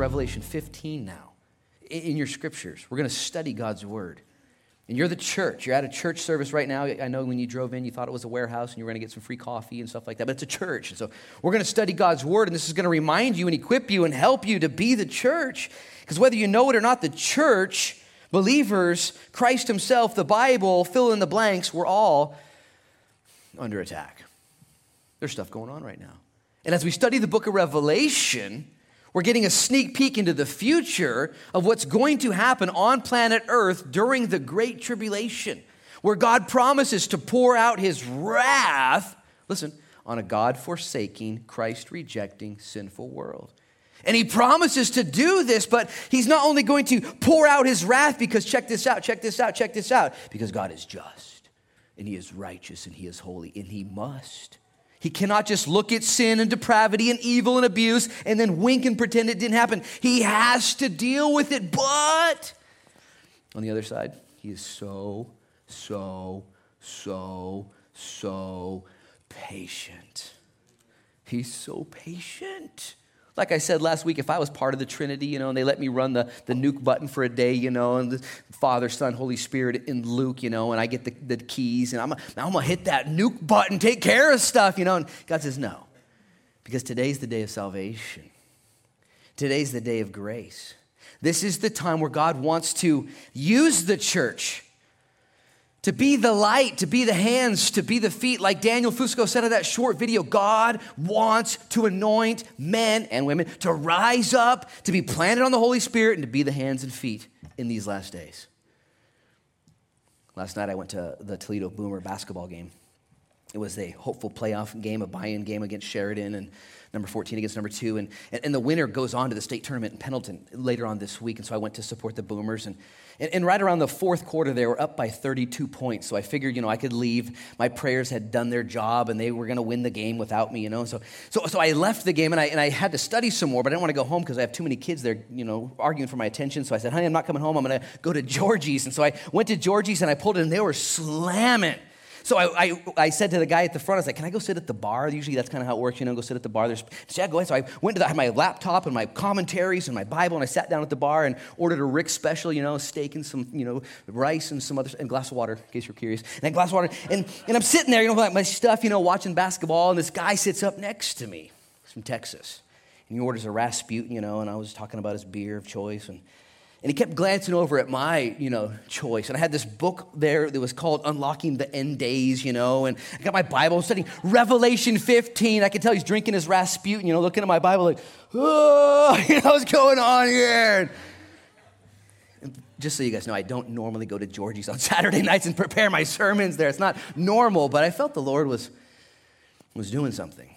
Revelation 15 now. In your scriptures, we're going to study God's word. And you're the church. You're at a church service right now. I know when you drove in, you thought it was a warehouse and you were going to get some free coffee and stuff like that, but it's a church. And so we're going to study God's word, and this is going to remind you and equip you and help you to be the church. Because whether you know it or not, the church, believers, Christ Himself, the Bible, fill in the blanks, we're all under attack. There's stuff going on right now. And as we study the book of Revelation, we're getting a sneak peek into the future of what's going to happen on planet Earth during the Great Tribulation, where God promises to pour out his wrath, listen, on a God forsaking, Christ rejecting, sinful world. And he promises to do this, but he's not only going to pour out his wrath because check this out, check this out, check this out, because God is just and he is righteous and he is holy and he must he cannot just look at sin and depravity and evil and abuse and then wink and pretend it didn't happen. He has to deal with it. But on the other side, he is so, so, so, so patient. He's so patient. Like I said last week, if I was part of the Trinity, you know, and they let me run the, the nuke button for a day, you know, and the Father, Son, Holy Spirit in Luke, you know, and I get the, the keys, and I'm, I'm going to hit that nuke button, take care of stuff, you know. And God says, no, because today's the day of salvation. Today's the day of grace. This is the time where God wants to use the church to be the light, to be the hands, to be the feet. Like Daniel Fusco said in that short video, God wants to anoint men and women to rise up, to be planted on the Holy Spirit, and to be the hands and feet in these last days. Last night I went to the Toledo Boomer basketball game. It was a hopeful playoff game, a buy in game against Sheridan, and number 14 against number two. And, and, the winner goes on to the state tournament in Pendleton later on this week. And so I went to support the Boomers. And, and, and right around the fourth quarter, they were up by 32 points. So I figured, you know, I could leave. My prayers had done their job and they were going to win the game without me, you know. So, so, so I left the game and I, and I had to study some more, but I didn't want to go home because I have too many kids there, you know, arguing for my attention. So I said, honey, I'm not coming home. I'm going to go to Georgie's. And so I went to Georgie's and I pulled in they were slamming. So I, I, I, said to the guy at the front, I was like, can I go sit at the bar? Usually that's kind of how it works, you know, go sit at the bar. There's, so yeah, go ahead. So I went to the, I had my laptop and my commentaries and my Bible, and I sat down at the bar and ordered a Rick special, you know, steak and some, you know, rice and some other, and glass of water, in case you're curious. And glass of water. And, and I'm sitting there, you know, like my stuff, you know, watching basketball, and this guy sits up next to me He's from Texas. And he orders a Rasputin, you know, and I was talking about his beer of choice. And and he kept glancing over at my, you know, choice. And I had this book there that was called Unlocking the End Days, you know, and I got my Bible studying Revelation 15. I could tell he's drinking his Rasputin, you know, looking at my Bible like, oh, you know, what's going on here? And just so you guys know, I don't normally go to Georgie's on Saturday nights and prepare my sermons there. It's not normal, but I felt the Lord was, was doing something.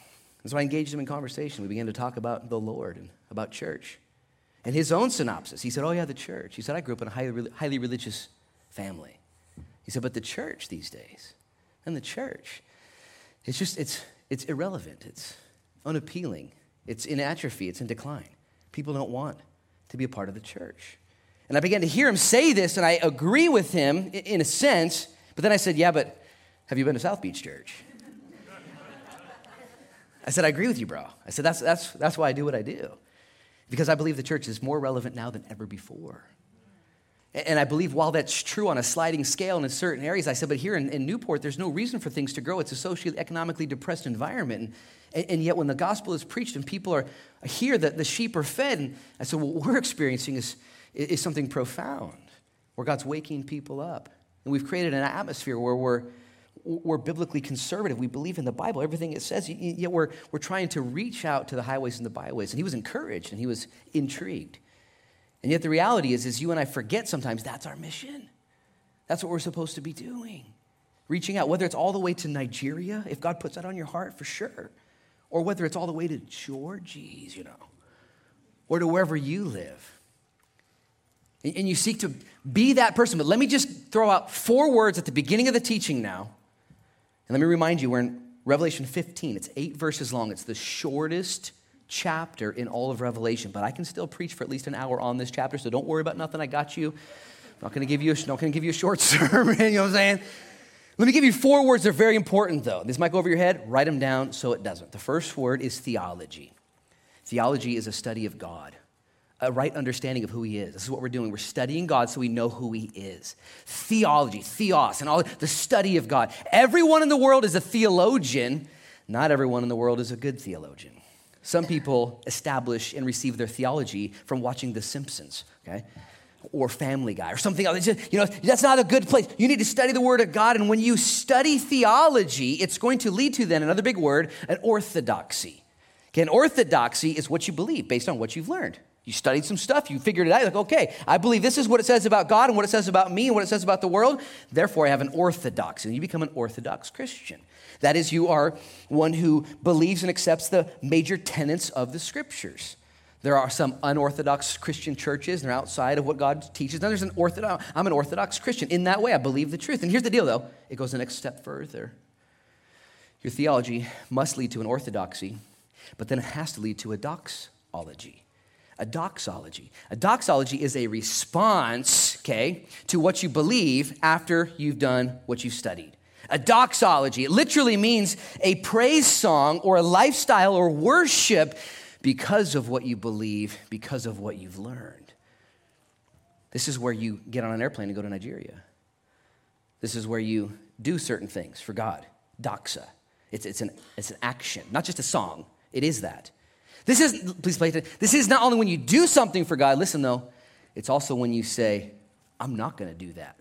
And so I engaged him in conversation. We began to talk about the Lord and about church. And his own synopsis, he said, Oh, yeah, the church. He said, I grew up in a highly, highly religious family. He said, But the church these days, and the church, it's just, it's, it's irrelevant. It's unappealing. It's in atrophy. It's in decline. People don't want to be a part of the church. And I began to hear him say this, and I agree with him in a sense, but then I said, Yeah, but have you been to South Beach Church? I said, I agree with you, bro. I said, that's, that's, that's why I do what I do because I believe the church is more relevant now than ever before. And I believe while that's true on a sliding scale and in certain areas, I said, but here in, in Newport, there's no reason for things to grow. It's a socially economically depressed environment. And, and, yet, when the gospel is preached and people are here, that the sheep are fed, and I said, what we're experiencing is, is something profound, where God's waking people up. And we've created an atmosphere where we're we're biblically conservative. We believe in the Bible, everything it says, yet we're, we're trying to reach out to the highways and the byways. And he was encouraged and he was intrigued. And yet the reality is, is you and I forget sometimes that's our mission. That's what we're supposed to be doing. Reaching out, whether it's all the way to Nigeria, if God puts that on your heart, for sure. Or whether it's all the way to Georgie's, you know, or to wherever you live. And you seek to be that person. But let me just throw out four words at the beginning of the teaching now and let me remind you, we're in Revelation 15. It's eight verses long. It's the shortest chapter in all of Revelation, but I can still preach for at least an hour on this chapter, so don't worry about nothing. I got you. I'm not going to give you a, not going to give you a short sermon, you know what I'm saying? Let me give you four words. They're very important, though. This might go over your head. Write them down so it doesn't. The first word is theology. Theology is a study of God. A right understanding of who he is. This is what we're doing. We're studying God so we know who he is. Theology, theos, and all the study of God. Everyone in the world is a theologian. Not everyone in the world is a good theologian. Some people establish and receive their theology from watching The Simpsons, okay? Or Family Guy or something else. You know, that's not a good place. You need to study the Word of God. And when you study theology, it's going to lead to then another big word, an orthodoxy. Okay, an orthodoxy is what you believe based on what you've learned. You studied some stuff, you figured it out. You're like, okay, I believe this is what it says about God and what it says about me and what it says about the world. Therefore, I have an orthodox, and you become an orthodox Christian. That is, you are one who believes and accepts the major tenets of the scriptures. There are some unorthodox Christian churches, and they're outside of what God teaches. Now, there's an orthodox, I'm an orthodox Christian. In that way, I believe the truth. And here's the deal, though it goes the next step further. Your theology must lead to an orthodoxy, but then it has to lead to a doxology a doxology. A doxology is a response, okay, to what you believe after you've done what you've studied. A doxology, it literally means a praise song or a lifestyle or worship because of what you believe, because of what you've learned. This is where you get on an airplane and go to Nigeria. This is where you do certain things for God. Doxa. It's, it's, an, it's an action, not just a song. It is that. This is, please play it. This is not only when you do something for God, listen though, it's also when you say, I'm not going to do that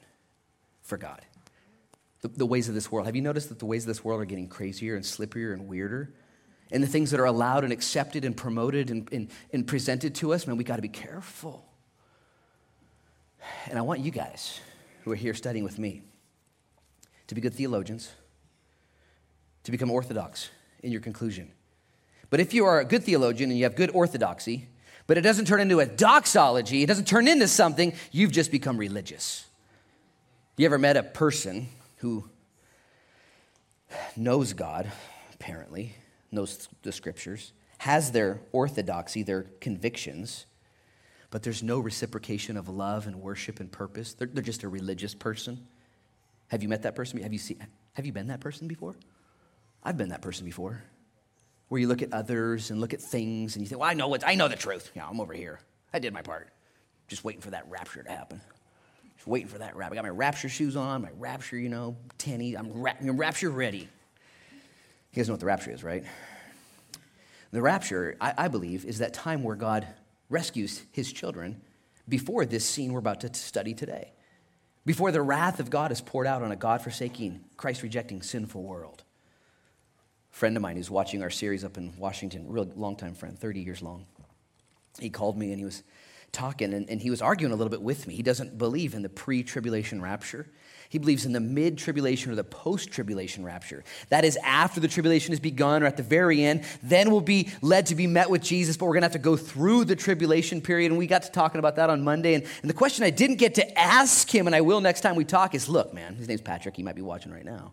for God. The, the, ways of this world. Have you noticed that the ways of this world are getting crazier and slipperier and weirder? And the things that are allowed and accepted and promoted and, and, and presented to us, man, we got to be careful. And I want you guys who are here studying with me to be good theologians, to become orthodox in your conclusion but if you are a good theologian and you have good orthodoxy, but it doesn't turn into a doxology, it doesn't turn into something, you've just become religious. You ever met a person who knows God, apparently, knows the scriptures, has their orthodoxy, their convictions, but there's no reciprocation of love and worship and purpose? They're, they're just a religious person. Have you met that person? Have you, seen, have you been that person before? I've been that person before where you look at others and look at things and you think, well, I know what I know the truth. Yeah, I'm over here. I did my part. Just waiting for that rapture to happen. Just waiting for that rapture. I got my rapture shoes on, my rapture, you know, tenny. I'm, ra- I'm rapture ready. You guys know what the rapture is, right? The rapture, I, I believe, is that time where God rescues his children before this scene we're about to study today. Before the wrath of God is poured out on a God forsaking, Christ rejecting, sinful world friend of mine who's watching our series up in Washington, real long time friend, 30 years long. He called me and he was talking and, and he was arguing a little bit with me. He doesn't believe in the pre tribulation rapture. He believes in the mid tribulation or the post tribulation rapture. That is after the tribulation has begun or at the very end. Then we'll be led to be met with Jesus, but we're going to have to go through the tribulation period. And we got to talking about that on Monday. And, and the question I didn't get to ask him, and I will next time we talk, is look, man, his name's Patrick. He might be watching right now.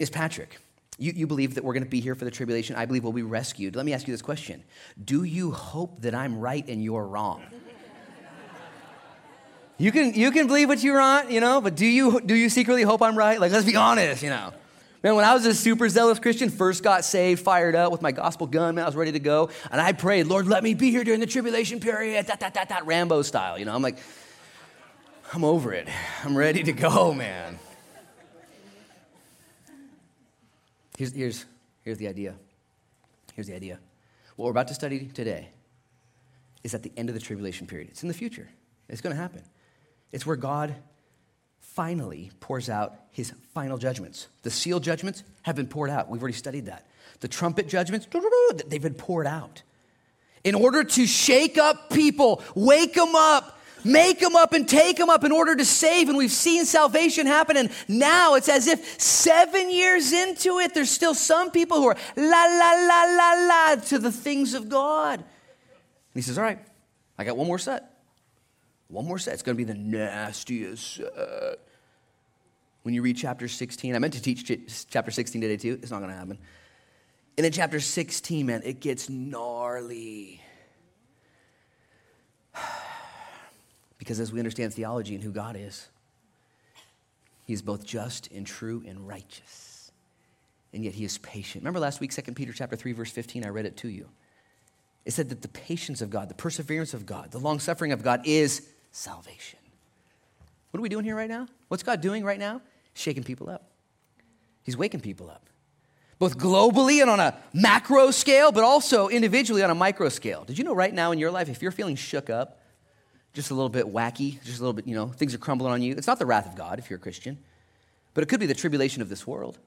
Is Patrick, you, you believe that we're going to be here for the tribulation. I believe we'll be rescued. Let me ask you this question Do you hope that I'm right and you're wrong? You can, you can believe what you want, you know, but do you, do you secretly hope I'm right? Like, let's be honest, you know. Man, when I was a super zealous Christian, first got saved, fired up with my gospel gun, man, I was ready to go. And I prayed, Lord, let me be here during the tribulation period, that, that, that, that, Rambo style, you know. I'm like, I'm over it. I'm ready to go, man. Here's, here's, here's the idea. Here's the idea. What we're about to study today is at the end of the tribulation period. It's in the future. It's going to happen. It's where God finally pours out his final judgments. The seal judgments have been poured out. We've already studied that. The trumpet judgments, they've been poured out. In order to shake up people, wake them up, make them up and take them up in order to save. And we've seen salvation happen. And now it's as if seven years into it, there's still some people who are la, la, la, la, la to the things of God. And he says, All right, I got one more set. One more set. It's going to be the nastiest set. When you read chapter 16, I meant to teach chapter 16 today too. It's not going to happen. And in chapter 16, man, it gets gnarly. Because as we understand theology and who God is, He is both just and true and righteous. And yet He is patient. Remember last week, 2 Peter chapter 3, verse 15, I read it to you. It said that the patience of God, the perseverance of God, the long suffering of God is salvation. What are we doing here right now? What's God doing right now? Shaking people up. He's waking people up, both globally and on a macro scale, but also individually on a micro scale. Did you know right now in your life, if you're feeling shook up, just a little bit wacky, just a little bit, you know, things are crumbling on you, it's not the wrath of God if you're a Christian, but it could be the tribulation of this world.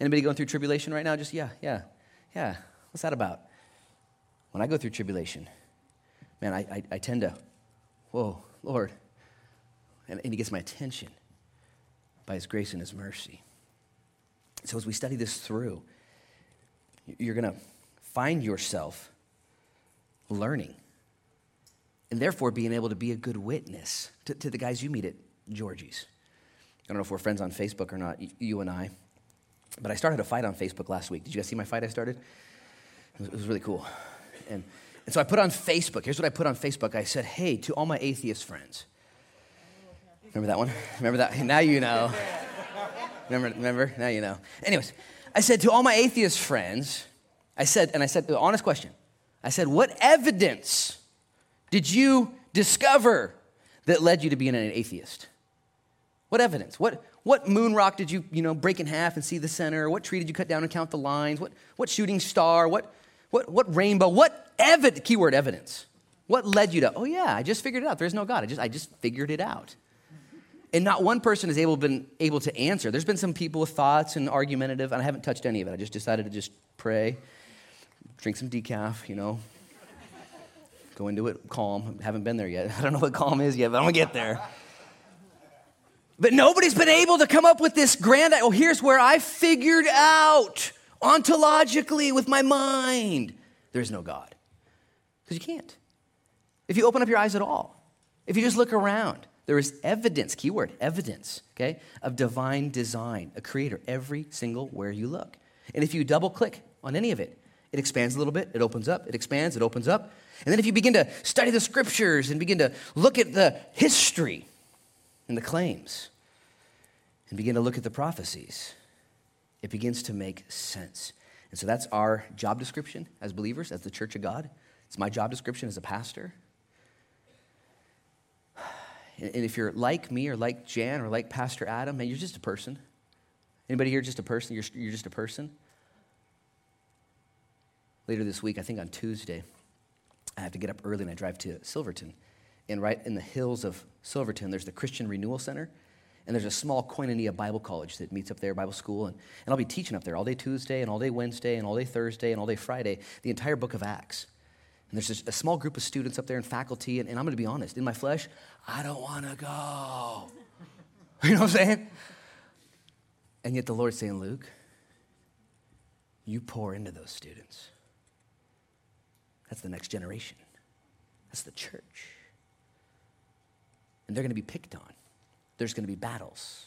Anybody going through tribulation right now? Just, yeah, yeah, yeah. What's that about? When I go through tribulation, man, I, I, I tend to, whoa, Lord. And, and He gets my attention by His grace and His mercy. So as we study this through, you're going to find yourself learning and therefore being able to be a good witness to, to the guys you meet at Georgie's. I don't know if we're friends on Facebook or not, you and I, but I started a fight on Facebook last week. Did you guys see my fight I started? It was, it was really cool. And, and so I put on Facebook, here's what I put on Facebook. I said, hey, to all my atheist friends. Remember that one? Remember that? Now you know. Remember, remember? Now you know. Anyways, I said to all my atheist friends, I said, and I said, the honest question. I said, what evidence did you discover that led you to being an atheist? What evidence? What, what moon rock did you, you know, break in half and see the center? What tree did you cut down and count the lines? What, what shooting star? What, what, what rainbow? What evidence? Keyword evidence. What led you to, oh yeah, I just figured it out. There's no God. I just, I just figured it out. And not one person has able, been able to answer. There's been some people with thoughts and argumentative, and I haven't touched any of it. I just decided to just pray, drink some decaf, you know, go into it calm. Haven't been there yet. I don't know what calm is yet, but I'm gonna get there. But nobody's been able to come up with this grand, oh, here's where I figured out ontologically with my mind. There's no God. Because you can't. If you open up your eyes at all, if you just look around, there is evidence, keyword, evidence, okay, of divine design, a creator, every single where you look. And if you double click on any of it, it expands a little bit, it opens up, it expands, it opens up. And then if you begin to study the scriptures and begin to look at the history and the claims and begin to look at the prophecies, it begins to make sense. And so that's our job description as believers, as the church of God. It's my job description as a pastor. And if you're like me or like Jan or like Pastor Adam, man, you're just a person. Anybody here just a person? You're, you're just a person? Later this week, I think on Tuesday, I have to get up early and I drive to Silverton. And right in the hills of Silverton, there's the Christian Renewal Center. And there's a small Koinonia Bible college that meets up there, Bible school. And, and I'll be teaching up there all day Tuesday and all day Wednesday and all day Thursday and all day Friday, the entire book of Acts. And there's a small group of students up there and faculty. And, and I'm going to be honest, in my flesh, I don't want to go. You know what I'm saying? And yet the Lord's saying, Luke, you pour into those students. That's the next generation. That's the church. And they're going to be picked on. There's going to be battles.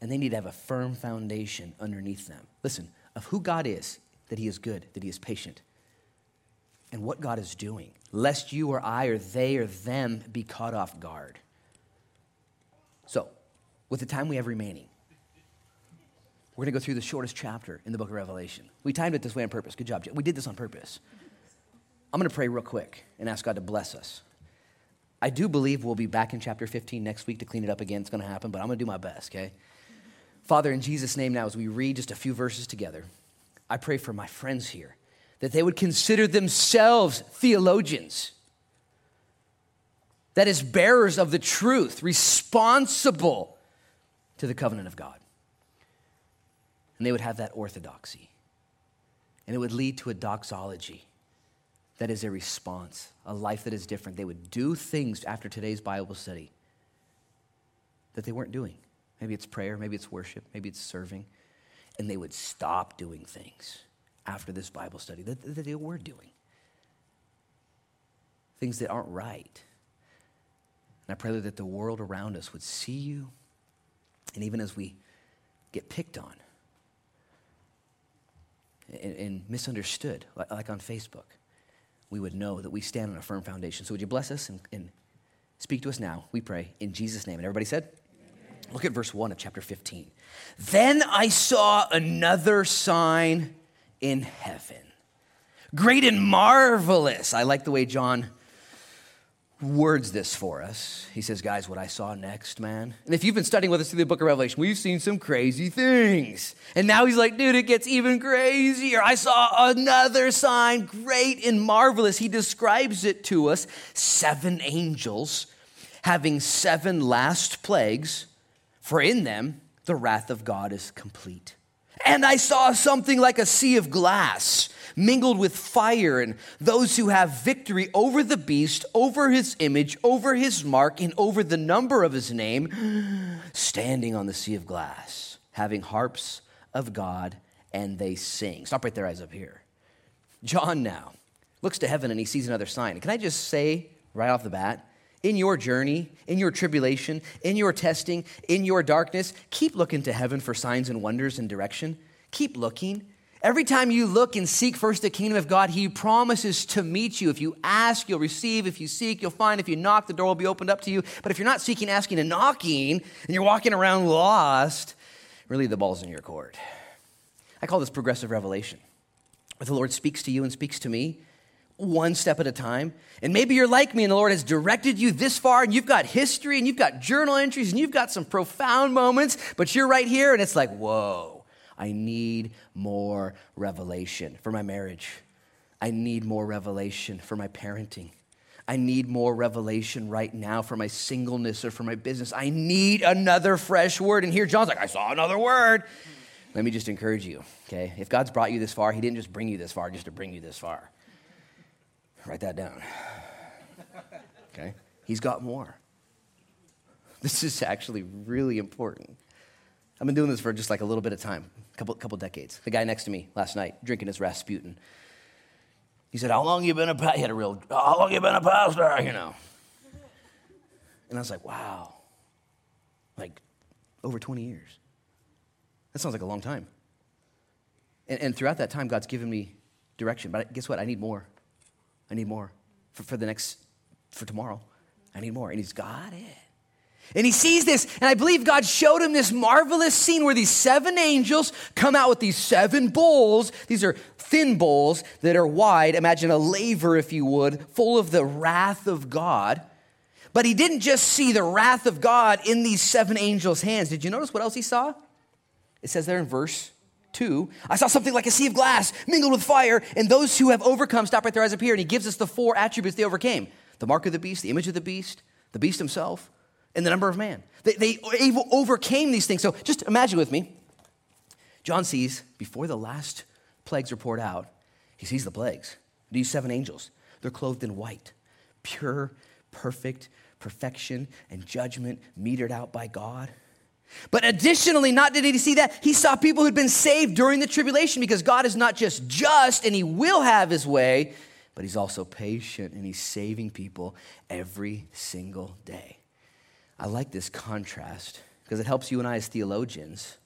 And they need to have a firm foundation underneath them. Listen, of who God is, that He is good, that He is patient, and what God is doing, lest you or I or they or them be caught off guard. So, with the time we have remaining, we're going to go through the shortest chapter in the book of Revelation. We timed it this way on purpose. Good job. We did this on purpose. I'm going to pray real quick and ask God to bless us. I do believe we'll be back in chapter 15 next week to clean it up again. It's going to happen, but I'm going to do my best, okay? Father, in Jesus' name now, as we read just a few verses together, I pray for my friends here that they would consider themselves theologians, that is, bearers of the truth, responsible to the covenant of God. And they would have that orthodoxy, and it would lead to a doxology that is a response, a life that is different. They would do things after today's Bible study that they weren't doing. Maybe it's prayer, maybe it's worship, maybe it's serving. And they would stop doing things after this Bible study that, that they were doing. Things that aren't right. And I pray that the world around us would see you, and even as we get picked on and, and misunderstood, like, like on Facebook, we would know that we stand on a firm foundation. So would you bless us and, and speak to us now, we pray, in Jesus' name. And everybody said? Amen. Look at verse 1 of chapter 15. Then I saw another sign in heaven Great and marvelous. I like the way John words this for us. He says, Guys, what I saw next, man. And if you've been studying with us through the book of Revelation, we've seen some crazy things. And now he's like, Dude, it gets even crazier. I saw another sign, great and marvelous. He describes it to us seven angels having seven last plagues, for in them the wrath of God is complete. And I saw something like a sea of glass mingled with fire, and those who have victory over the beast, over his image, over his mark, and over the number of his name, standing on the sea of glass, having harps of God, and they sing. Stop right there, eyes up here. John now looks to heaven and he sees another sign. Can I just say right off the bat, in your journey, in your tribulation, in your testing, in your darkness, keep looking to heaven for signs and wonders and direction. Keep looking. Every time you look and seek first the kingdom of God, He promises to meet you. If you ask, you'll receive. If you seek, you'll find. If you knock, the door will be opened up to you. But if you're not seeking, asking, and knocking, and you're walking around lost, really the ball's in your court. I call this progressive revelation. Where the Lord speaks to you and speaks to me one step at a time. And maybe you're like me and the Lord has directed you this far and you've got history and you've got journal entries and you've got some profound moments, but you're right here and it's like, whoa. I need more revelation for my marriage. I need more revelation for my parenting. I need more revelation right now for my singleness or for my business. I need another fresh word. And here John's like, I saw another word. Let me just encourage you, okay? If God's brought you this far, He didn't just bring you this far just to bring you this far. Write that down. Okay? He's got more. This is actually really important. I've been doing this for just like a little bit of time, a couple, couple decades. The guy next to me last night, drinking his Rasputin. He said, How long you been a pastor? He had a real, How long you been a pastor? You know. And I was like, Wow. Like over 20 years. That sounds like a long time. And, and throughout that time, God's given me direction. But guess what? I need more. I need more for, for the next, for tomorrow. I need more. And He's got it. And he sees this, and I believe God showed him this marvelous scene where these seven angels come out with these seven bowls. These are thin bowls that are wide. Imagine a laver, if you would, full of the wrath of God. But he didn't just see the wrath of God in these seven angels' hands. Did you notice what else he saw? It says there in verse 2 I saw something like a sea of glass mingled with fire, and those who have overcome, stop right there as here, and he gives us the four attributes they overcame the mark of the beast, the image of the beast, the beast himself and the number of man. They, they overcame these things. So just imagine with me. John sees, before the last plagues are poured out, he sees the plagues. These seven angels, they're clothed in white, pure, perfect, perfection, and judgment metered out by God. But additionally, not did he see that, he saw people who'd been saved during the tribulation because God is not just just and he will have his way, but he's also patient and he's saving people every single day. I like this contrast because it helps you and I as theologians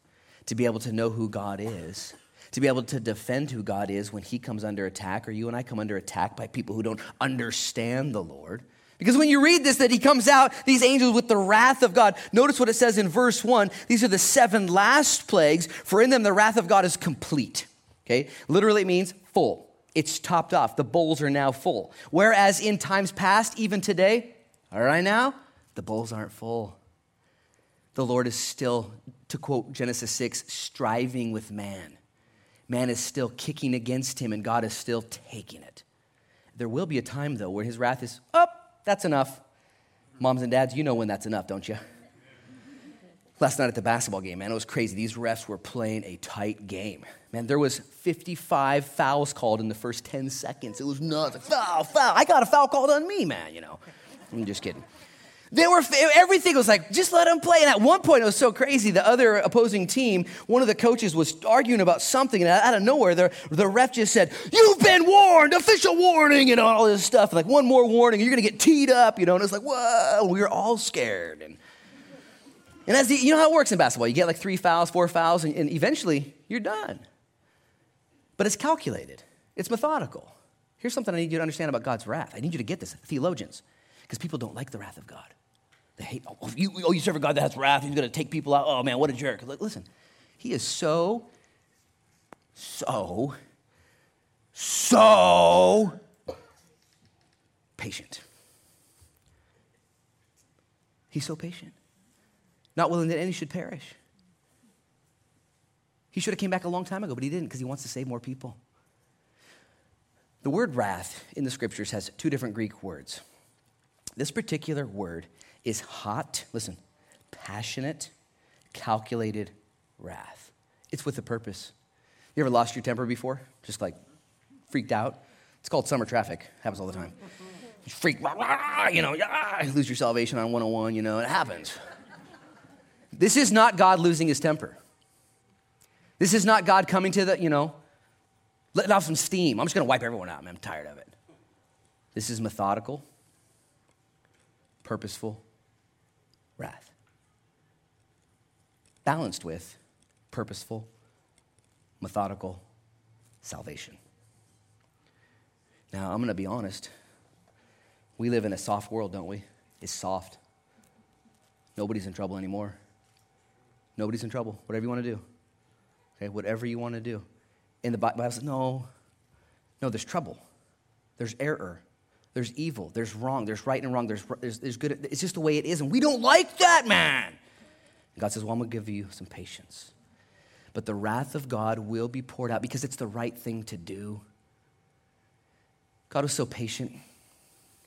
to be able to know who God is, to be able to defend who God is when he comes under attack, or you and I come under attack by people who don't understand the Lord. Because when you read this, that he comes out, these angels with the wrath of God. Notice what it says in verse one. These are the seven last plagues, for in them the wrath of God is complete. Okay? Literally it means full. It's topped off. The bowls are now full. Whereas in times past, even today, all right now, the bowls aren't full. The Lord is still, to quote Genesis 6, striving with man. Man is still kicking against him, and God is still taking it. There will be a time, though, where his wrath is, up, that's enough. Moms and dads, you know when that's enough, don't you? Last night at the basketball game, man, it was crazy. These refs were playing a tight game. Man, there was 55 fouls called in the first 10 seconds. It was nuts. Foul, foul. I got a foul called on me, man, you know. I'm just kidding. They were, everything was like, just let them play. And at one point, it was so crazy. The other opposing team, one of the coaches was arguing about something, and out of nowhere, the, the ref just said, You've been warned, official warning, and all this stuff. like, one more warning, you're going to get teed up, you know. And it's like, Whoa, we were all scared. And, and as the, you know how it works in basketball. You get like three fouls, four fouls, and, and eventually you're done. But it's calculated, it's methodical. Here's something I need you to understand about God's wrath. I need you to get this, theologians, because people don't like the wrath of God. They hate, oh, you, oh, you serve a God that has wrath. He's going to take people out. Oh, man, what a jerk. Listen, he is so, so, so so patient. He's so patient. Not willing that any should perish. He should have came back a long time ago, but he didn't because he wants to save more people. The word wrath in the scriptures has two different Greek words. This particular word is hot, listen, passionate, calculated wrath. It's with a purpose. You ever lost your temper before? Just like freaked out? It's called summer traffic. Happens all the time. You freak, you know, ah, lose your salvation on 101, you know, it happens. This is not God losing his temper. This is not God coming to the, you know, letting off some steam. I'm just going to wipe everyone out, man. I'm tired of it. This is methodical, purposeful wrath, balanced with purposeful, methodical salvation. Now, I'm going to be honest. We live in a soft world, don't we? It's soft. Nobody's in trouble anymore. Nobody's in trouble. Whatever you want to do. Okay, whatever you want to do. In the Bible says, no, no, there's trouble. There's error. There's evil. There's wrong. There's right and wrong. There's, there's, there's good. It's just the way it is. And we don't like that, man. And God says, well, I'm going to give you some patience. But the wrath of God will be poured out because it's the right thing to do. God was so patient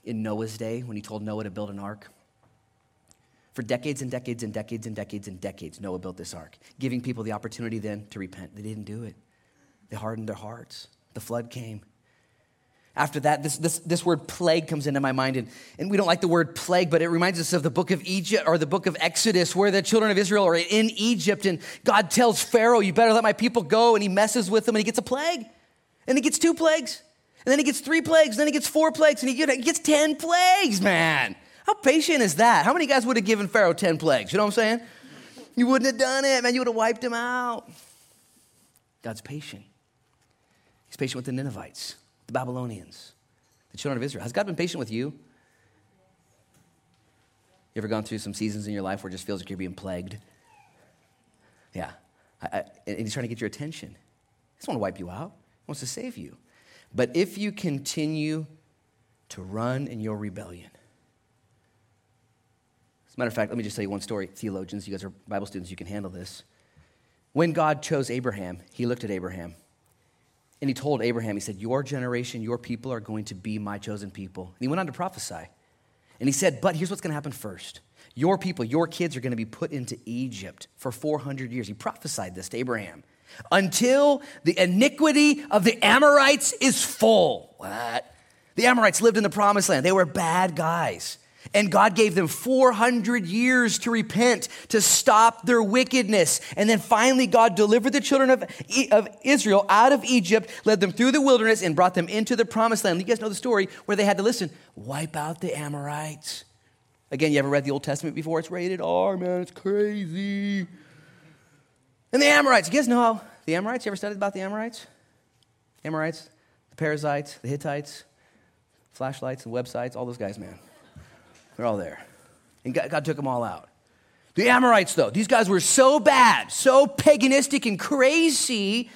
in Noah's day when he told Noah to build an ark. For decades and decades and decades and decades and decades, Noah built this ark, giving people the opportunity then to repent. They didn't do it, they hardened their hearts. The flood came. After that, this, this, this word plague comes into my mind. And, and we don't like the word plague, but it reminds us of the book of Egypt or the book of Exodus, where the children of Israel are in Egypt. And God tells Pharaoh, You better let my people go. And he messes with them and he gets a plague. And he gets two plagues. And then he gets three plagues. And then he gets four plagues. And he gets 10 plagues, man. How patient is that? How many guys would have given Pharaoh 10 plagues? You know what I'm saying? You wouldn't have done it, man. You would have wiped him out. God's patient. He's patient with the Ninevites, the Babylonians, the children of Israel. Has God been patient with you? You ever gone through some seasons in your life where it just feels like you're being plagued? Yeah. I, I, and he's trying to get your attention. He doesn't want to wipe you out, he wants to save you. But if you continue to run in your rebellion, as a matter of fact, let me just tell you one story. Theologians, you guys are Bible students, you can handle this. When God chose Abraham, he looked at Abraham and he told Abraham, he said, Your generation, your people are going to be my chosen people. And he went on to prophesy. And he said, But here's what's going to happen first. Your people, your kids are going to be put into Egypt for 400 years. He prophesied this to Abraham until the iniquity of the Amorites is full. What? The Amorites lived in the promised land. They were bad guys. And God gave them 400 years to repent, to stop their wickedness. And then finally, God delivered the children of, of Israel out of Egypt, led them through the wilderness, and brought them into the promised land. You guys know the story where they had to listen, wipe out the Amorites. Again, you ever read the Old Testament before? It's rated R, man, it's crazy. And the Amorites, you guys know how the Amorites, you ever studied about the Amorites? Amorites, the Perizzites, the Hittites, flashlights and websites, all those guys, man. They're all there. And God, God took them all out. The Amorites, though, these guys were so bad, so paganistic and crazy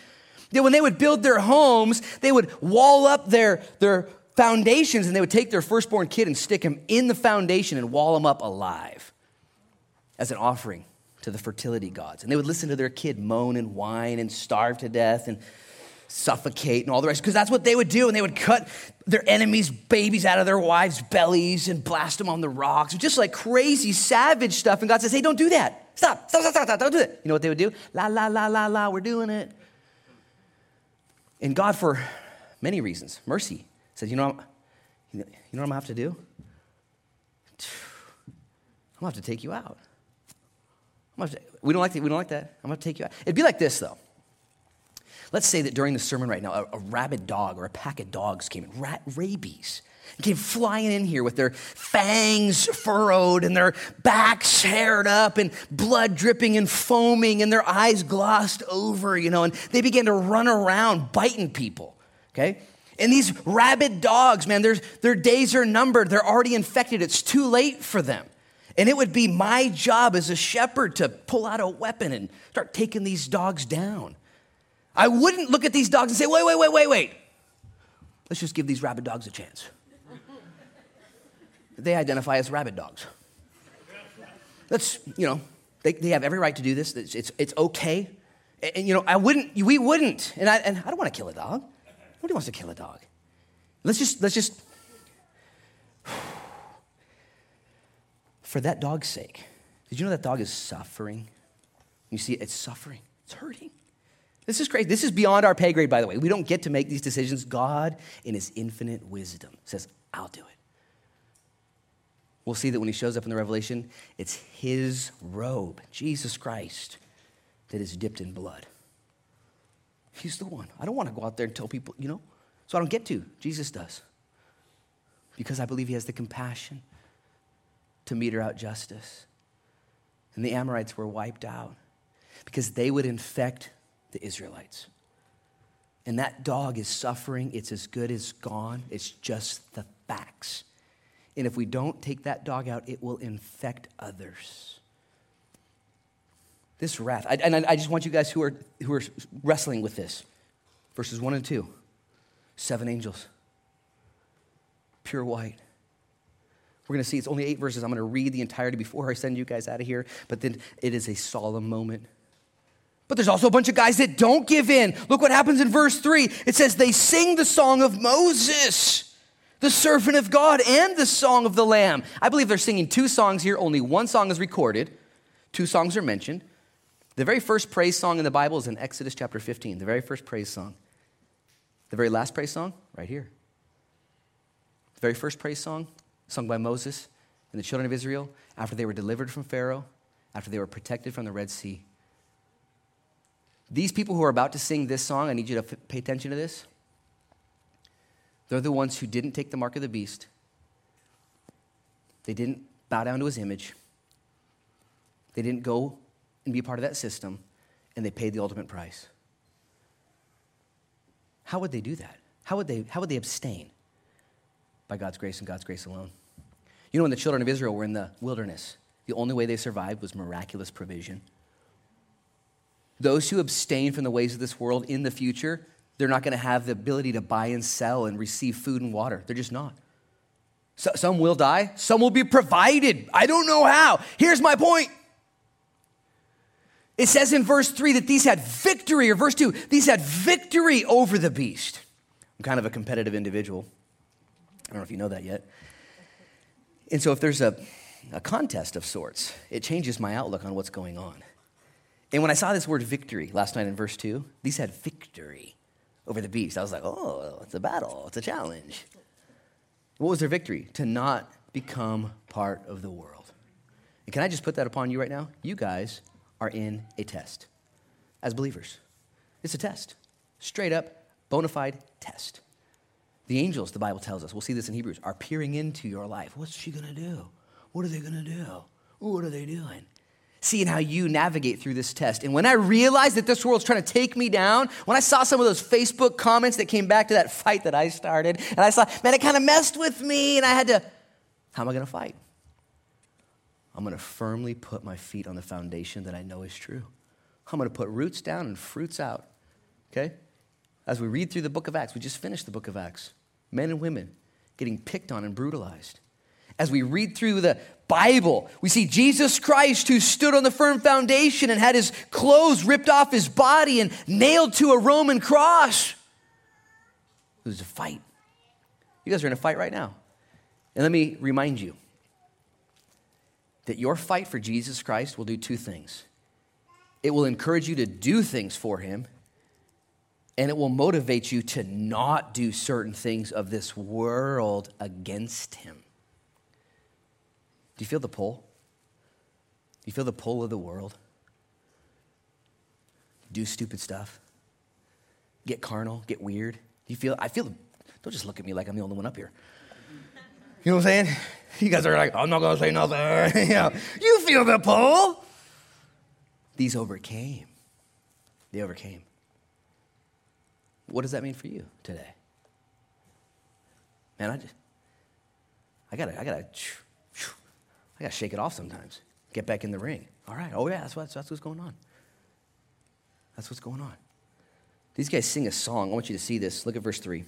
that when they would build their homes, they would wall up their, their foundations and they would take their firstborn kid and stick him in the foundation and wall him up alive as an offering to the fertility gods. And they would listen to their kid moan and whine and starve to death and suffocate and all the rest, because that's what they would do. And they would cut their enemies' babies out of their wives' bellies and blast them on the rocks. Just like crazy, savage stuff. And God says, hey, don't do that. Stop, stop, stop, stop, stop, don't do it. You know what they would do? La, la, la, la, la, we're doing it. And God, for many reasons, mercy, says, you know, you know what I'm gonna have to do? I'm gonna have to take you out. To, we, don't like we don't like that. I'm gonna take you out. It'd be like this, though. Let's say that during the sermon right now, a, a rabid dog or a pack of dogs came in, rat, rabies, came flying in here with their fangs furrowed and their backs haired up and blood dripping and foaming and their eyes glossed over, you know, and they began to run around biting people, okay? And these rabid dogs, man, their, their days are numbered. They're already infected. It's too late for them. And it would be my job as a shepherd to pull out a weapon and start taking these dogs down. I wouldn't look at these dogs and say, wait, wait, wait, wait, wait. Let's just give these rabid dogs a chance. They identify as rabid dogs. Let's, you know, they, they have every right to do this. It's, it's, it's okay. And, and, you know, I wouldn't, we wouldn't. And I, and I don't want to kill a dog. Nobody wants to kill a dog. Let's just, let's just, for that dog's sake, did you know that dog is suffering? You see, it's suffering, it's hurting. This is crazy. This is beyond our pay grade, by the way. We don't get to make these decisions. God, in his infinite wisdom, says, I'll do it. We'll see that when he shows up in the Revelation, it's his robe, Jesus Christ, that is dipped in blood. He's the one. I don't want to go out there and tell people, you know, so I don't get to. Jesus does. Because I believe he has the compassion to meter out justice. And the Amorites were wiped out because they would infect the Israelites. And that dog is suffering. It's as good as gone. It's just the facts. And if we don't take that dog out, it will infect others. This wrath, I, and I just want you guys who are, who are wrestling with this verses 1 and 2 seven angels, pure white. We're going to see it's only eight verses. I'm going to read the entirety before I send you guys out of here, but then it is a solemn moment. But there's also a bunch of guys that don't give in. Look what happens in verse 3. It says, They sing the song of Moses, the servant of God, and the song of the Lamb. I believe they're singing two songs here. Only one song is recorded, two songs are mentioned. The very first praise song in the Bible is in Exodus chapter 15, the very first praise song. The very last praise song, right here. The very first praise song, sung by Moses and the children of Israel after they were delivered from Pharaoh, after they were protected from the Red Sea. These people who are about to sing this song, I need you to f- pay attention to this. They're the ones who didn't take the mark of the beast, they didn't bow down to his image, they didn't go and be a part of that system, and they paid the ultimate price. How would they do that? How would they, how would they abstain? By God's grace and God's grace alone. You know, when the children of Israel were in the wilderness, the only way they survived was miraculous provision. Those who abstain from the ways of this world in the future, they're not going to have the ability to buy and sell and receive food and water. They're just not. So, some will die, some will be provided. I don't know how. Here's my point. It says in verse 3 that these had victory, or verse 2, these had victory over the beast. I'm kind of a competitive individual. I don't know if you know that yet. And so if there's a, a contest of sorts, it changes my outlook on what's going on. And when I saw this word victory last night in verse 2, these had victory over the beast. I was like, oh, it's a battle, it's a challenge. What was their victory? To not become part of the world. And can I just put that upon you right now? You guys are in a test as believers. It's a test, straight up, bona fide test. The angels, the Bible tells us, we'll see this in Hebrews, are peering into your life. What's she gonna do? What are they gonna do? What are they doing? Seeing how you navigate through this test. And when I realized that this world's trying to take me down, when I saw some of those Facebook comments that came back to that fight that I started, and I saw, man, it kind of messed with me, and I had to, how am I going to fight? I'm going to firmly put my feet on the foundation that I know is true. I'm going to put roots down and fruits out. Okay? As we read through the book of Acts, we just finished the book of Acts. Men and women getting picked on and brutalized. As we read through the Bible, we see Jesus Christ who stood on the firm foundation and had his clothes ripped off his body and nailed to a Roman cross. It was a fight. You guys are in a fight right now. And let me remind you that your fight for Jesus Christ will do two things it will encourage you to do things for him, and it will motivate you to not do certain things of this world against him. Do you feel the pull? Do you feel the pull of the world? Do stupid stuff? Get carnal? Get weird? Do you feel, I feel, them. don't just look at me like I'm the only one up here. You know what I'm saying? You guys are like, I'm not to say nothing. know, you feel the pull. These overcame. They overcame. What does that mean for you today? Man, I just, I gotta, I gotta I got to shake it off sometimes. Get back in the ring. All right. Oh, yeah, that's, what, that's what's going on. That's what's going on. These guys sing a song. I want you to see this. Look at verse 3. I'm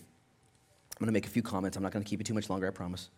going to make a few comments. I'm not going to keep it too much longer, I promise.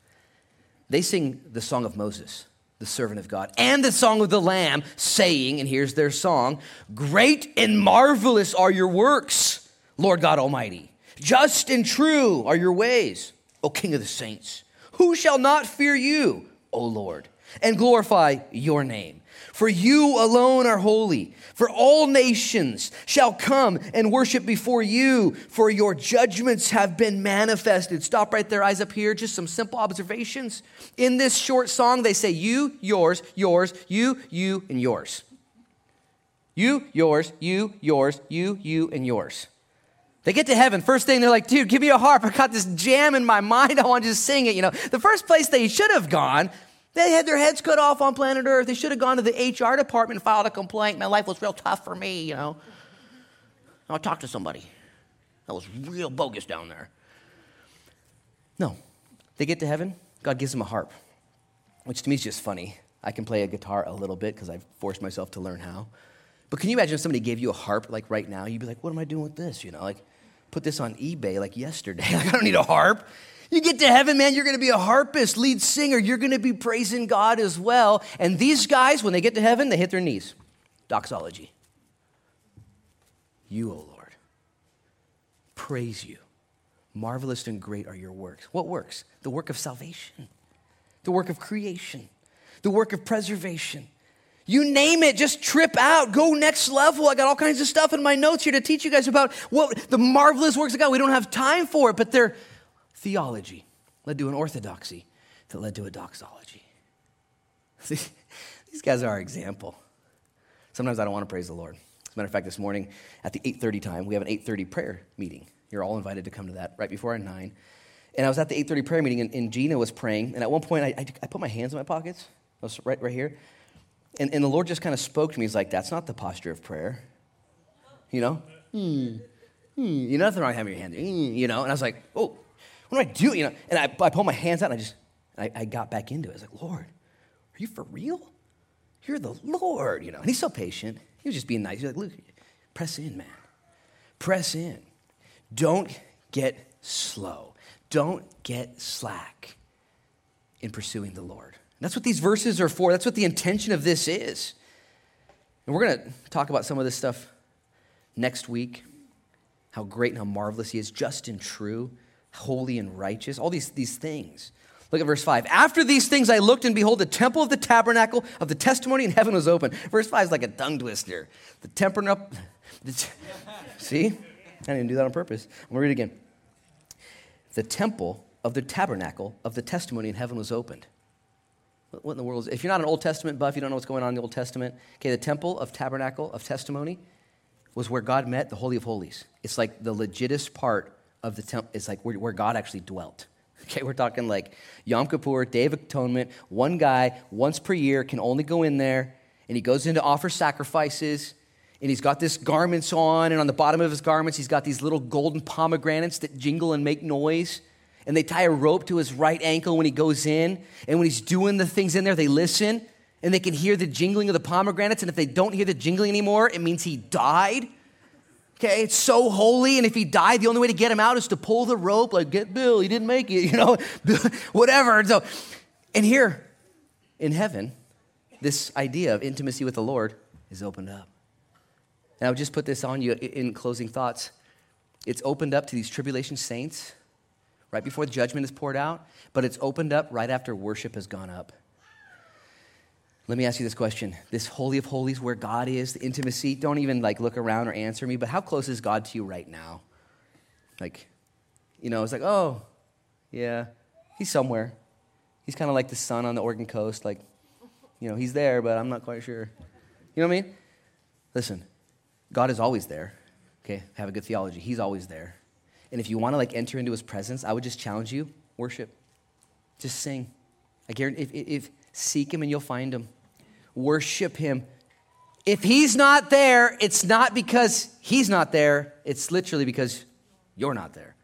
They sing the song of Moses, the servant of God, and the song of the Lamb, saying, and here's their song Great and marvelous are your works, Lord God Almighty. Just and true are your ways, O King of the saints. Who shall not fear you, O Lord, and glorify your name? For you alone are holy. For all nations shall come and worship before you, for your judgments have been manifested. Stop right there, eyes up here. Just some simple observations. In this short song, they say you, yours, yours, you, you, and yours. You, yours, you, yours, you, you, and yours. They get to heaven. First thing, they're like, dude, give me a harp. I got this jam in my mind. I want to just sing it. You know, the first place they should have gone they had their heads cut off on planet Earth. They should have gone to the HR department and filed a complaint. My life was real tough for me, you know. I'll talk to somebody. That was real bogus down there. No. They get to heaven, God gives them a harp, which to me is just funny. I can play a guitar a little bit because I've forced myself to learn how. But can you imagine if somebody gave you a harp like right now? You'd be like, what am I doing with this? You know, like put this on eBay like yesterday. Like, I don't need a harp. You get to heaven, man, you're going to be a harpist, lead singer. You're going to be praising God as well. And these guys, when they get to heaven, they hit their knees. Doxology. You, O Lord, praise you. Marvelous and great are your works. What works? The work of salvation, the work of creation, the work of preservation. You name it, just trip out, go next level. I got all kinds of stuff in my notes here to teach you guys about what the marvelous works of God. We don't have time for it, but they're theology led to an orthodoxy that led to a doxology. These guys are our example. Sometimes I don't want to praise the Lord. As a matter of fact, this morning at the 8:30 time, we have an 8:30 prayer meeting. You're all invited to come to that right before our 9. And I was at the 8:30 prayer meeting, and, and, Gina was praying. And at one point, I, I, I, put my hands in my pockets. I was right, right here. And, and the Lord just kind of spoke to me. He's like, "That's not the posture of prayer." You know, hmm. Hmm. you know nothing wrong having your hand. Hmm. You know, and I was like, "Oh, what do I do? You know, and I, I pulled my hands out and I just, I, I got back into it. I was like, Lord, are you for real? You're the Lord, you know. And he's so patient. He was just being nice. He's like, look, press in, man. Press in. Don't get slow. Don't get slack in pursuing the Lord. And that's what these verses are for. That's what the intention of this is. And we're going to talk about some of this stuff next week how great and how marvelous he is, just and true holy and righteous, all these, these things. Look at verse 5. After these things I looked, and behold, the temple of the tabernacle of the testimony in heaven was open. Verse 5 is like a tongue twister. The tabernacle. T- see? I didn't do that on purpose. I'm going to read it again. The temple of the tabernacle of the testimony in heaven was opened. What in the world is If you're not an Old Testament buff, you don't know what's going on in the Old Testament. Okay, the temple of tabernacle of testimony was where God met the Holy of Holies. It's like the legitest part of the temple is like where, where God actually dwelt. Okay, we're talking like Yom Kippur, Day of Atonement. One guy, once per year, can only go in there, and he goes in to offer sacrifices, and he's got this garments on, and on the bottom of his garments, he's got these little golden pomegranates that jingle and make noise. And they tie a rope to his right ankle when he goes in. And when he's doing the things in there, they listen and they can hear the jingling of the pomegranates. And if they don't hear the jingling anymore, it means he died. Okay, it's so holy, and if he died, the only way to get him out is to pull the rope, like, get Bill, he didn't make it, you know, whatever. And so, and here in heaven, this idea of intimacy with the Lord is opened up. And I'll just put this on you in closing thoughts. It's opened up to these tribulation saints right before the judgment is poured out, but it's opened up right after worship has gone up. Let me ask you this question. This holy of holies where God is, the intimacy, don't even like look around or answer me, but how close is God to you right now? Like, you know, it's like, oh, yeah, he's somewhere. He's kind of like the sun on the Oregon coast. Like, you know, he's there, but I'm not quite sure. You know what I mean? Listen, God is always there. Okay, have a good theology. He's always there. And if you want to like enter into his presence, I would just challenge you, worship. Just sing. I guarantee if, if seek him and you'll find him worship him. If he's not there, it's not because he's not there, it's literally because you're not there.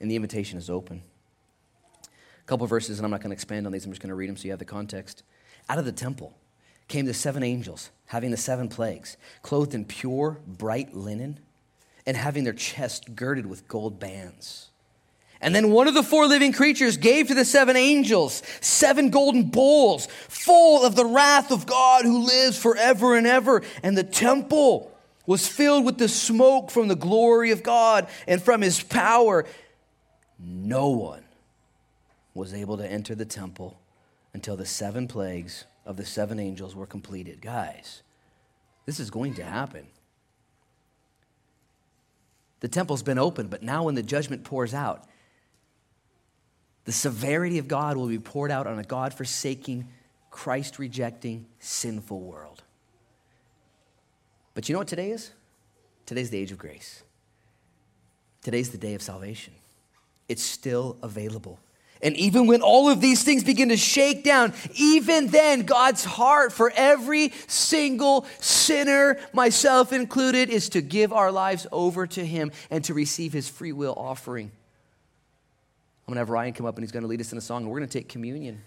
And the invitation is open. A couple verses, and I'm not going to expand on these, I'm just going to read them so you have the context. Out of the temple came the seven angels, having the seven plagues, clothed in pure, bright linen, and having their chest girded with gold bands. And then one of the four living creatures gave to the seven angels seven golden bowls full of the wrath of God who lives forever and ever. And the temple was filled with the smoke from the glory of God and from his power. No one was able to enter the temple until the seven plagues of the seven angels were completed. Guys, this is going to happen. The temple's been open, but now when the judgment pours out, the severity of God will be poured out on a God forsaking, Christ rejecting, sinful world. But you know what today is? Today's the age of grace. Today's the day of salvation. It's still available. And even when all of these things begin to shake down, even then, God's heart for every single sinner, myself included, is to give our lives over to Him and to receive His free will offering. I'm going to have Ryan come up and he's going to lead us in a song, and we're going to take communion.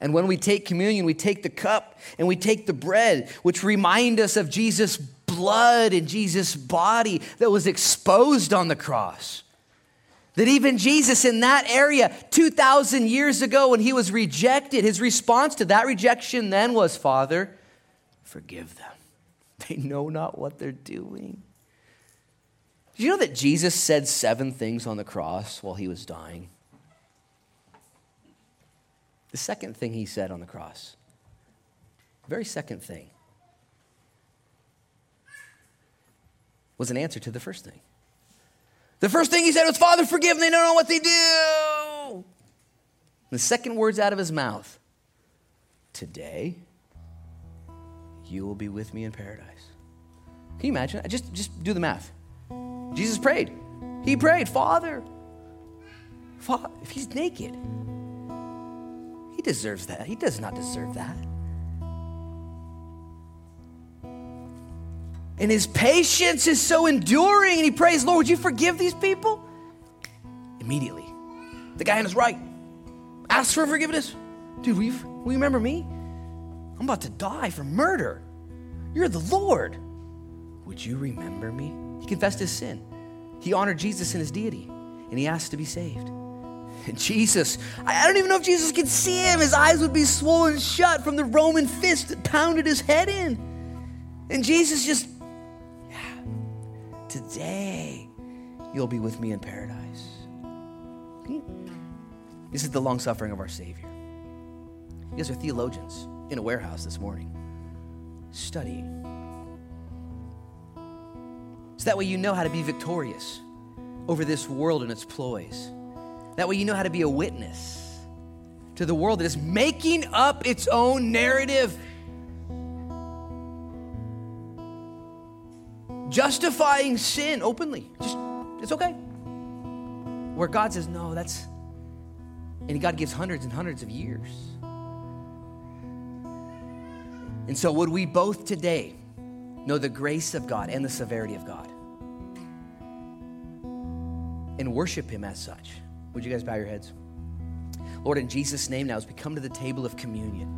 And when we take communion, we take the cup and we take the bread, which remind us of Jesus' blood and Jesus' body that was exposed on the cross. That even Jesus, in that area 2,000 years ago, when he was rejected, his response to that rejection then was, Father, forgive them. They know not what they're doing. Did you know that Jesus said seven things on the cross while he was dying? The second thing he said on the cross, very second thing, was an answer to the first thing. The first thing he said was, Father, forgive them, they don't know what they do. The second words out of his mouth, today you will be with me in paradise. Can you imagine? Just, just do the math. Jesus prayed. He prayed, Father, Father, if he's naked, he deserves that. He does not deserve that. And his patience is so enduring. And he prays, Lord, would you forgive these people? Immediately, the guy on his right asks for forgiveness. Dude, will you, will you remember me? I'm about to die for murder. You're the Lord. Would you remember me? He confessed his sin. He honored Jesus in his deity, and he asked to be saved. And Jesus, I don't even know if Jesus could see him. His eyes would be swollen shut from the Roman fist that pounded his head in. And Jesus just yeah, Today, you'll be with me in paradise. Hmm. This is the long suffering of our Savior. You guys are theologians in a warehouse this morning, studying. So that way you know how to be victorious over this world and its ploys. That way you know how to be a witness to the world that is making up its own narrative. justifying sin openly. Just, it's okay. Where God says, no, that's, and God gives hundreds and hundreds of years. And so, would we both today know the grace of God and the severity of God and worship Him as such? Would you guys bow your heads? Lord, in Jesus' name, now as we come to the table of communion,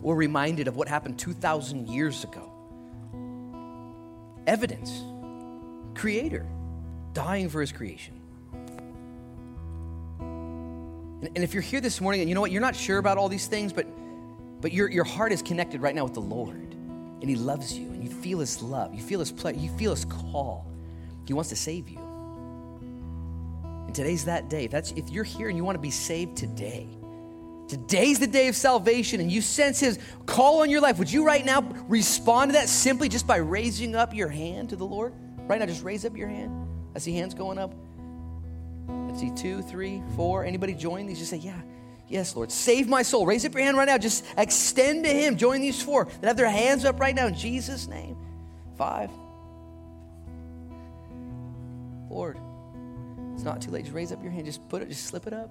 we're reminded of what happened 2,000 years ago evidence. Creator dying for his creation. And, and, if you're here this morning and you know what, you're not sure about all these things, but, but your, your heart is connected right now with the Lord, and he loves you, and you feel his love, you feel his pleasure, you feel his call. He wants to save you. Today's that day. If, that's, if you're here and you want to be saved today, Today's the day of salvation, and you sense His call on your life. Would you right now respond to that simply just by raising up your hand to the Lord? Right now, just raise up your hand. I see hands going up. I see two, three, four. Anybody join these? Just say, Yeah, yes, Lord. Save my soul. Raise up your hand right now. Just extend to Him. Join these four that have their hands up right now in Jesus' name. Five. Lord, not too late. Just raise up your hand. Just put it, just slip it up.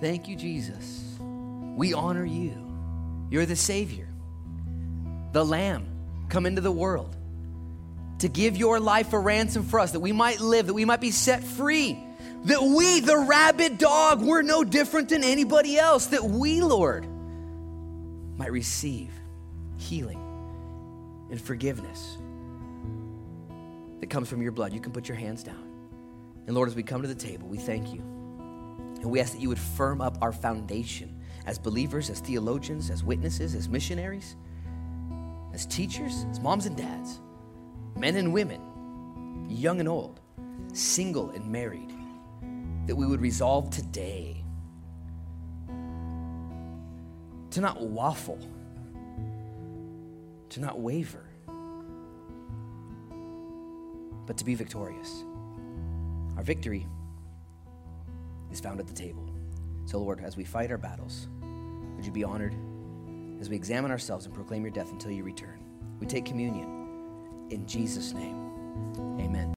Thank you, Jesus. We honor you. You're the Savior, the Lamb, come into the world to give your life a ransom for us, that we might live, that we might be set free, that we, the rabid dog, we're no different than anybody else, that we, Lord, might receive healing and forgiveness that comes from your blood. You can put your hands down. And Lord, as we come to the table, we thank you. And we ask that you would firm up our foundation as believers, as theologians, as witnesses, as missionaries, as teachers, as moms and dads, men and women, young and old, single and married, that we would resolve today to not waffle, to not waver, but to be victorious. Our victory is found at the table. So, Lord, as we fight our battles, would you be honored as we examine ourselves and proclaim your death until you return? We take communion in Jesus' name. Amen.